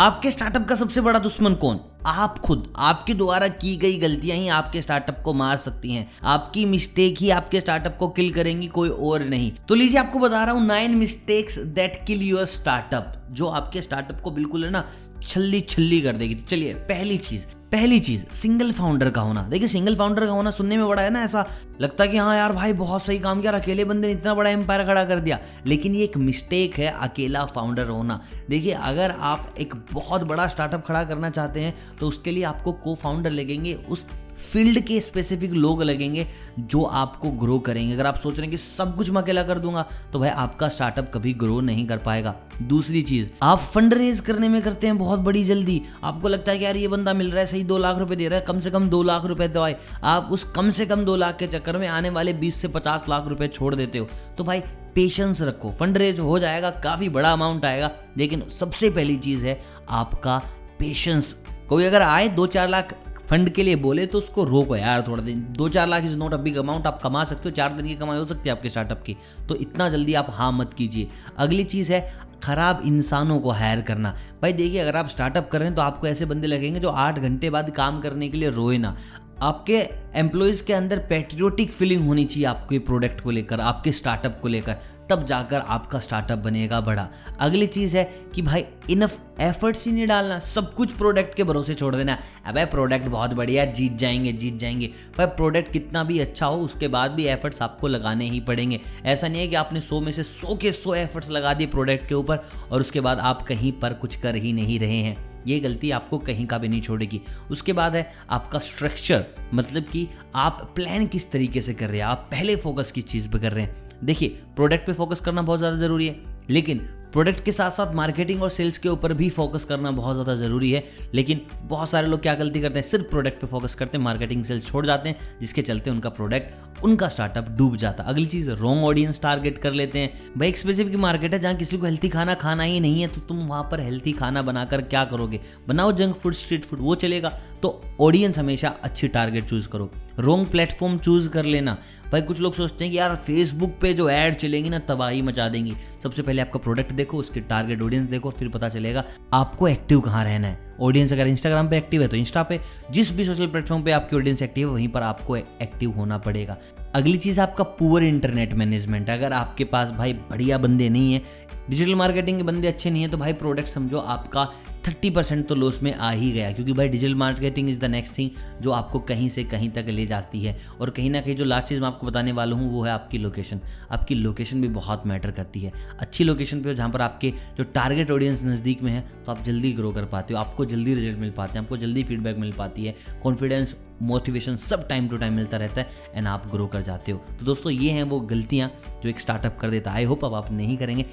आपके स्टार्टअप का सबसे बड़ा दुश्मन कौन? आप खुद, आपके द्वारा की गई गलतियाँ ही आपके स्टार्टअप को मार सकती हैं। आपकी मिस्टेक ही आपके स्टार्टअप को किल करेंगी, कोई और नहीं। तो लीजिए, आपको बता रहा हूँ nine mistakes that kill your startup जो आपके स्टार्टअप को बिल्कुल है ना छल्ली छल्ली कर देगी। तो चलिए, पहली चीज़ पहली चीज़ सिंगल फाउंडर का होना। देखिए सिंगल फाउंडर का होना सुनने में बड़ा है ना ऐसा, लगता है कि हाँ यार भाई, बहुत सही काम किया, अकेले बंदे ने इतना बड़ा एम्पायर खड़ा कर दिया। लेकिन ये एक मिस्टेक है, अकेला फाउंडर होना। देखिए, अगर आप एक बहुत बड़ा स्टार्टअप खड़ा करना चाहते हैं तो उसके लिए आपको को फाउंडर लगेंगे, उस फ़ील्ड के स्पेसिफिक लोग लगेंगे जो आपको ग्रो करेंगे। अगर आप सोच रहे हैं कि सब कुछ मैं अकेला कर दूँगा तो भाई आपका स्टार्टअप कभी ग्रो नहीं कर पाएगा। दूसरी चीज़, आप फंड रेज करने में करते हैं बहुत बड़ी जल्दी। आपको लगता है कि यार ये बंदा मिल रहा है, सही दो लाख रुपए दे रहा है, कम से कम दो लाख रुपए दवाए आप उस कम से कम दो लाख के चक्कर में आने वाले बीस से पचास लाख रुपए छोड़ देते हो। तो भाई पेशेंस रखो। फंड रेज हो जाएगा, काफ़ी बड़ा अमाउंट आएगा। लेकिन सबसे पहली चीज़ है, आपका पेशेंस कोई अगर आए दो चार लाख फंड के लिए बोले तो उसको रोको यार थोड़ा दिन। दो चार lakh is not a big amount आप कमा सकते हो, चार दिन की कमाई हो सकती है आपके स्टार्टअप की। तो इतना जल्दी आप हाँ मत कीजिए। अगली चीज़ है, खराब इंसानों को हायर करना। भाई देखिए, अगर आप स्टार्टअप कर रहे हैं तो आपको ऐसे बंदे लगेंगे जो आठ घंटे बाद काम करने के लिए रोए ना। आपके एम्प्लॉयज़ के अंदर पेट्रियोटिक फीलिंग होनी चाहिए आपके प्रोडक्ट को लेकर, आपके स्टार्टअप को लेकर। तब जाकर आपका स्टार्टअप बनेगा बड़ा। अगली चीज़ है कि भाई इनफ एफर्ट्स ही नहीं डालना, सब कुछ प्रोडक्ट के भरोसे छोड़ देना। अब प्रोडक्ट बहुत बढ़िया, जीत जाएँगे जीत जाएँगे। भाई प्रोडक्ट कितना भी अच्छा हो, उसके बाद भी एफर्ट्स आपको लगाने ही पड़ेंगे। ऐसा नहीं है कि आपने सौ में से सौ के सौ एफर्ट्स लगा दिए प्रोडक्ट के ऊपर, और उसके बाद आप कहीं पर कुछ कर ही नहीं रहे हैं। ये गलती आपको कहीं का भी नहीं छोड़ेगी। उसके बाद है, आपका स्ट्रक्चर मतलब कि आप प्लान किस तरीके से कर रहे हैं, आप पहले फोकस किस चीज़ पे कर रहे हैं। देखिए प्रोडक्ट पे फोकस करना बहुत ज़्यादा ज़रूरी है, लेकिन प्रोडक्ट के साथ साथ मार्केटिंग और सेल्स के ऊपर भी फोकस करना बहुत ज़्यादा ज़रूरी है। लेकिन बहुत सारे लोग क्या गलती करते हैं, सिर्फ़ प्रोडक्ट पे फोकस करते हैं मार्केटिंग सेल्स छोड़ जाते हैं, जिसके चलते उनका प्रोडक्ट उनका स्टार्टअप डूब जाता। अगली चीज़ रॉन्ग ऑडियंस टारगेट कर लेते हैं। भाई, एक स्पेसिफिक मार्केट है जहाँ किसी को हेल्थी खाना खाना ही नहीं है तो तुम वहाँ पर हेल्थी खाना बनाकर क्या करोगे? बनाओ जंक फ़ूड स्ट्रीट फ़ूड वो चलेगा। तो ऑडियंस हमेशा अच्छी टारगेट चूज़ करो। रोंग प्लेटफॉर्म चूज़ कर लेना। भाई, कुछ लोग सोचते हैं कि यार फेसबुक पे जो ऐड चलेंगी ना, तबाही मचा देंगी। सबसे पहले आपका प्रोडक्ट देखो, उसके टारगेट ऑडियंस देखो, फिर पता चलेगा आपको एक्टिव कहाँ रहना है। ऑडियंस अगर इंस्टाग्राम पे एक्टिव है तो इंस्टा पे, जिस भी सोशल प्लेटफॉर्म पे आपकी ऑडियंस एक्टिव है, वहीं पर आपको एक्टिव होना पड़ेगा। अगली चीज़ आपका पुअर इंटरनेट मैनेजमेंट अगर आपके पास भाई बढ़िया बंदे नहीं है डिजिटल मार्केटिंग के बंदे अच्छे नहीं है तो भाई प्रोडक्ट समझो आपका थर्टी परसेंट तो लॉस में आ ही गया क्योंकि भाई digital marketing is the next thing जो आपको कहीं से कहीं तक ले जाती है। और कहीं ना कहीं जो लास्ट चीज़ मैं आपको बताने वाला हूँ, वो है आपकी लोकेशन आपकी लोकेशन भी बहुत मैटर करती है। अच्छी लोकेशन पर जहाँ पर आपके जो टारगेट ऑडियंस नज़दीक में है तो आप जल्दी ग्रो कर पाते हो। आपको जल्दी रिज़ल्ट मिल पाते हैं, आपको जल्दी फीडबैक मिल पाती है। कॉन्फिडेंस मोटिवेशन सब टाइम टू टाइम मिलता रहता है एंड आप ग्रो कर जाते हो। तो दोस्तों, ये हैं वो गलतियाँ जो एक स्टार्टअप कर देता है। आई होप अब आप नहीं करेंगे।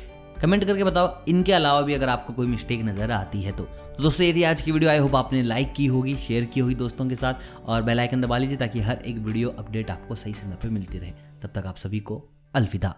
कमेंट करके बताओ। इनके अलावा भी अगर आपको कोई मिस्टेक नज़र आती है तो। तो दोस्तों, यदि आज की वीडियो आई होप आपने लाइक की होगी शेयर की होगी दोस्तों के साथ और बेल आइकन दबा लीजिए ताकि हर एक वीडियो अपडेट आपको सही समय पर मिलती रहे। तब तक आप सभी को अलविदा।